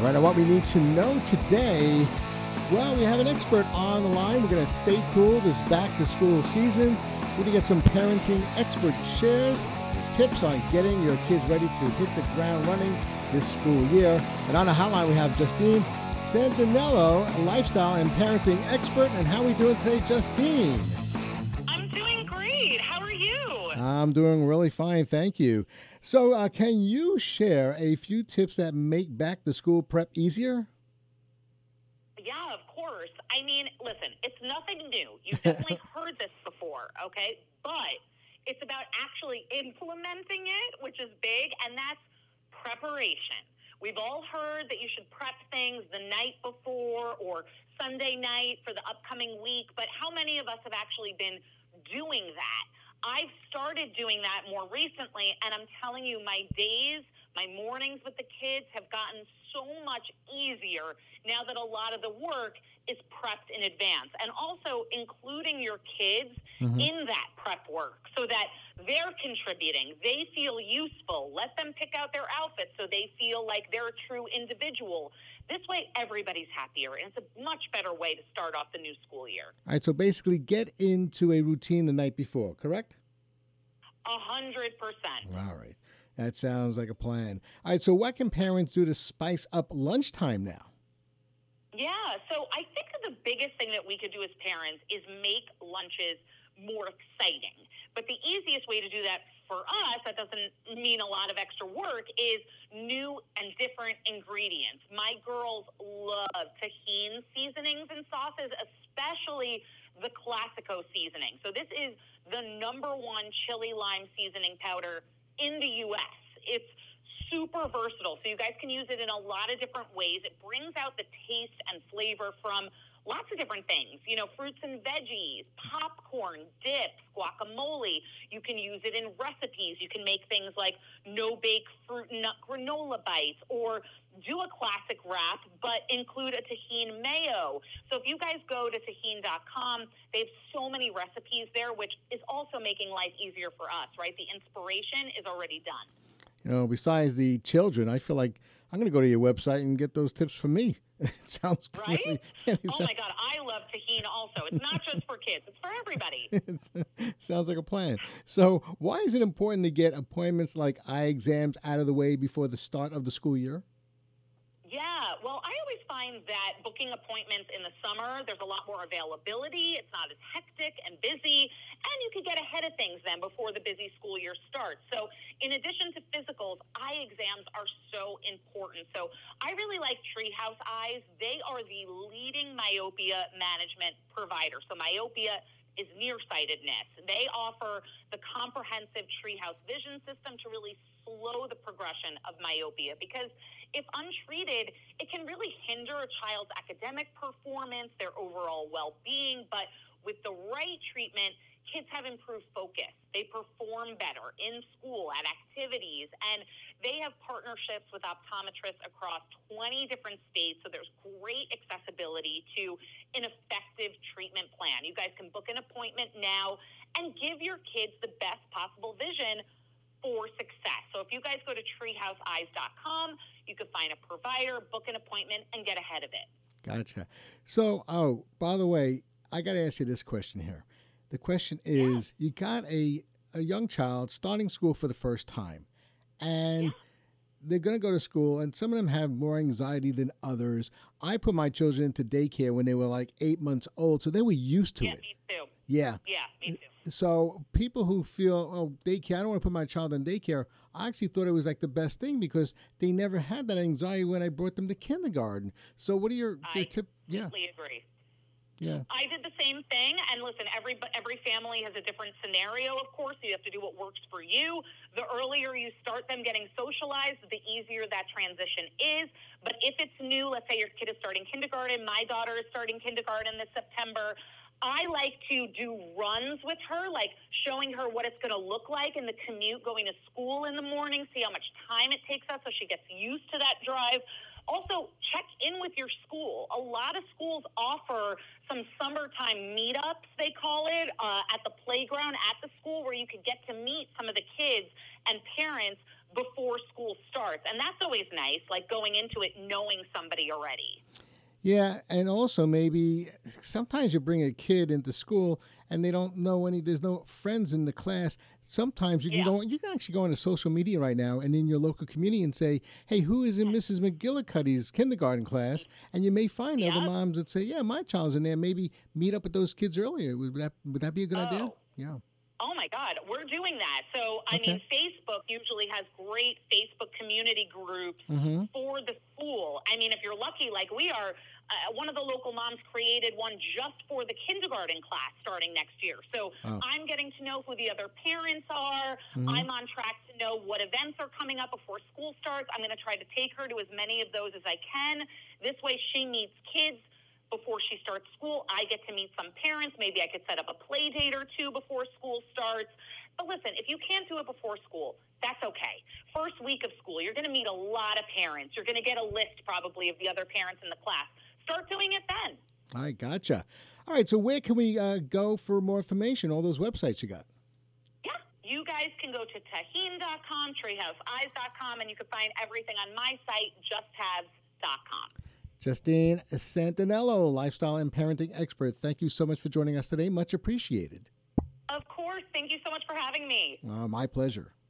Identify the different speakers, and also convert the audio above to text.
Speaker 1: All right, now what we need to know today. Well, we have an expert on the line. We're going to stay cool this back to school season. We're going to get some parenting expert shares, tips on getting your kids ready to hit the ground running this school year. And on the hotline, we have Justine Santaniello, a lifestyle and parenting expert. And how are we doing today, Justine?
Speaker 2: I'm doing great. How are you?
Speaker 1: I'm doing really fine, thank you. So, uh, can you share a few tips that make back to school prep easier?
Speaker 2: Yeah, of course. I mean, listen, it's nothing new. You've definitely heard this before, okay? But it's about actually implementing it, which is big, and that's preparation. We've all heard that you should prep things the night before or Sunday night for the upcoming week, but how many of us have actually been doing that? I've started doing that more recently, and I'm telling you, my days, my mornings with the kids have gotten so much easier now that a lot of the work is prepped in advance. And also including your kids mm-hmm. in that prep work so that they're contributing, they feel useful. Let them pick out their outfits so they feel like they're a true individual. This way, everybody's happier, and it's a much better way to start off the new school year.
Speaker 1: All right, so basically, get into a routine the night before, correct?
Speaker 2: A hundred percent.
Speaker 1: All right. That sounds like a plan. All right, so what can parents do to spice up lunchtime now?
Speaker 2: Yeah, so I think the biggest thing that we could do as parents is make lunches more exciting. But the easiest way to do that for us, that doesn't mean a lot of extra work, is new and different ingredients. My girls love Tajín seasonings and sauces, especially the Clásico seasoning. So this is the number one chili lime seasoning powder in the U.S. It's super versatile. So you guys can use it in a lot of different ways. It brings out the taste and flavor from lots of different things, you know, fruits and veggies, popcorn, dips, guacamole. You can use it in recipes. You can make things like no bake fruit nut granola bites or do a classic wrap, but include a Tajín mayo. So if you guys go to Tajín.com, they have so many recipes there, which is also making life easier for us, right? The inspiration is already done.
Speaker 1: You know, besides the children, I feel like I'm going to go to your website and get those tips for me. it sounds
Speaker 2: right. Really, oh my god, I love Tajín. Also, it's not just for kids; it's for everybody.
Speaker 1: sounds like a plan. So, why is it important to get appointments like eye exams out of the way before the start of the school year?
Speaker 2: Yeah, well, I always find that booking appointments in the summer, there's a lot more availability. It's not as hectic and busy, and you can get ahead of things then before the busy school year starts. So, in addition to physicals, eye exams are so important. So, I really like Treehouse Eyes. They are the leading myopia management provider. So, myopia is nearsightedness. They offer the comprehensive Treehouse vision system to really slow the progression of myopia because if untreated, it can really hinder a child's academic performance, their overall well being. But with the right treatment, kids have improved focus. They perform better in school, at activities, and they have partnerships with optometrists across 20 different states. So there's great accessibility to an effective treatment plan. You guys can book an appointment now and give your kids the best possible vision for success. So if you guys go to treehouseeyes.com, you can find a provider, book an appointment, and get ahead of it.
Speaker 1: Gotcha. So, oh, by the way, I got to ask you this question here. The question is yeah. you got a, a young child starting school for the first time, and yeah. they're going to go to school, and some of them have more anxiety than others. I put my children into daycare when they were like eight months old, so they were used to
Speaker 2: yeah,
Speaker 1: it.
Speaker 2: Me too.
Speaker 1: Yeah.
Speaker 2: Yeah, me too.
Speaker 1: So people who feel, oh, daycare, I don't want to put my child in daycare. I actually thought it was like the best thing because they never had that anxiety when I brought them to kindergarten. So what are your, your
Speaker 2: tip? Yeah. agree.
Speaker 1: Yeah.
Speaker 2: I did the same thing. And listen, every every family has a different scenario. Of course, you have to do what works for you. The earlier you start them getting socialized, the easier that transition is. But if it's new, let's say your kid is starting kindergarten. My daughter is starting kindergarten this September. I like to do runs with her, like showing her what it's going to look like in the commute going to school in the morning, see how much time it takes us so she gets used to that drive. Also, check in with your school. A lot of schools offer some summertime meetups, they call it, uh, at the playground at the school where you could get to meet some of the kids and parents before school starts. And that's always nice, like going into it knowing somebody already.
Speaker 1: Yeah, and also maybe sometimes you bring a kid into school and they don't know any. There's no friends in the class. Sometimes you can
Speaker 2: Yeah.
Speaker 1: go. You can actually go into social media right now and in your local community and say, "Hey, who is in Mrs. McGillicuddy's kindergarten class?" And you may find other moms that say, "Yeah, my child's in there." Maybe meet up with those kids earlier. Would that would that be a good idea?
Speaker 2: Oh.
Speaker 1: Yeah.
Speaker 2: Oh my God, we're doing that. So, I mean, Facebook usually has great Facebook community groups
Speaker 1: Mm-hmm.
Speaker 2: for the school. I mean, if you're lucky, like we are, uh, one of the local moms created one just for the kindergarten class starting next year. So
Speaker 1: Oh.
Speaker 2: I'm getting to know who the other parents are.
Speaker 1: Mhm.
Speaker 2: I'm on track to know what events are coming up before school starts. I'm going to try to take her to as many of those as I can. This way, she meets kids before she starts school. I get to meet some parents. Maybe I could set up a play date or two before school starts. But listen, if you can't do it before school, that's okay. First week of school, you're going to meet a lot of parents. You're going to get a list probably of the other parents in the class. Start doing it then.
Speaker 1: I gotcha. All right. So where can we uh, go for more information? All those websites you got.
Speaker 2: Yeah. You guys can go to Tajín.com, treehouseeyes.com, and you can find everything on my site, justhaves.com.
Speaker 1: Justine Santaniello, lifestyle and parenting expert. Thank you so much for joining us today. Much appreciated.
Speaker 2: Of course. Thank you so much for having me.
Speaker 1: Uh, my pleasure.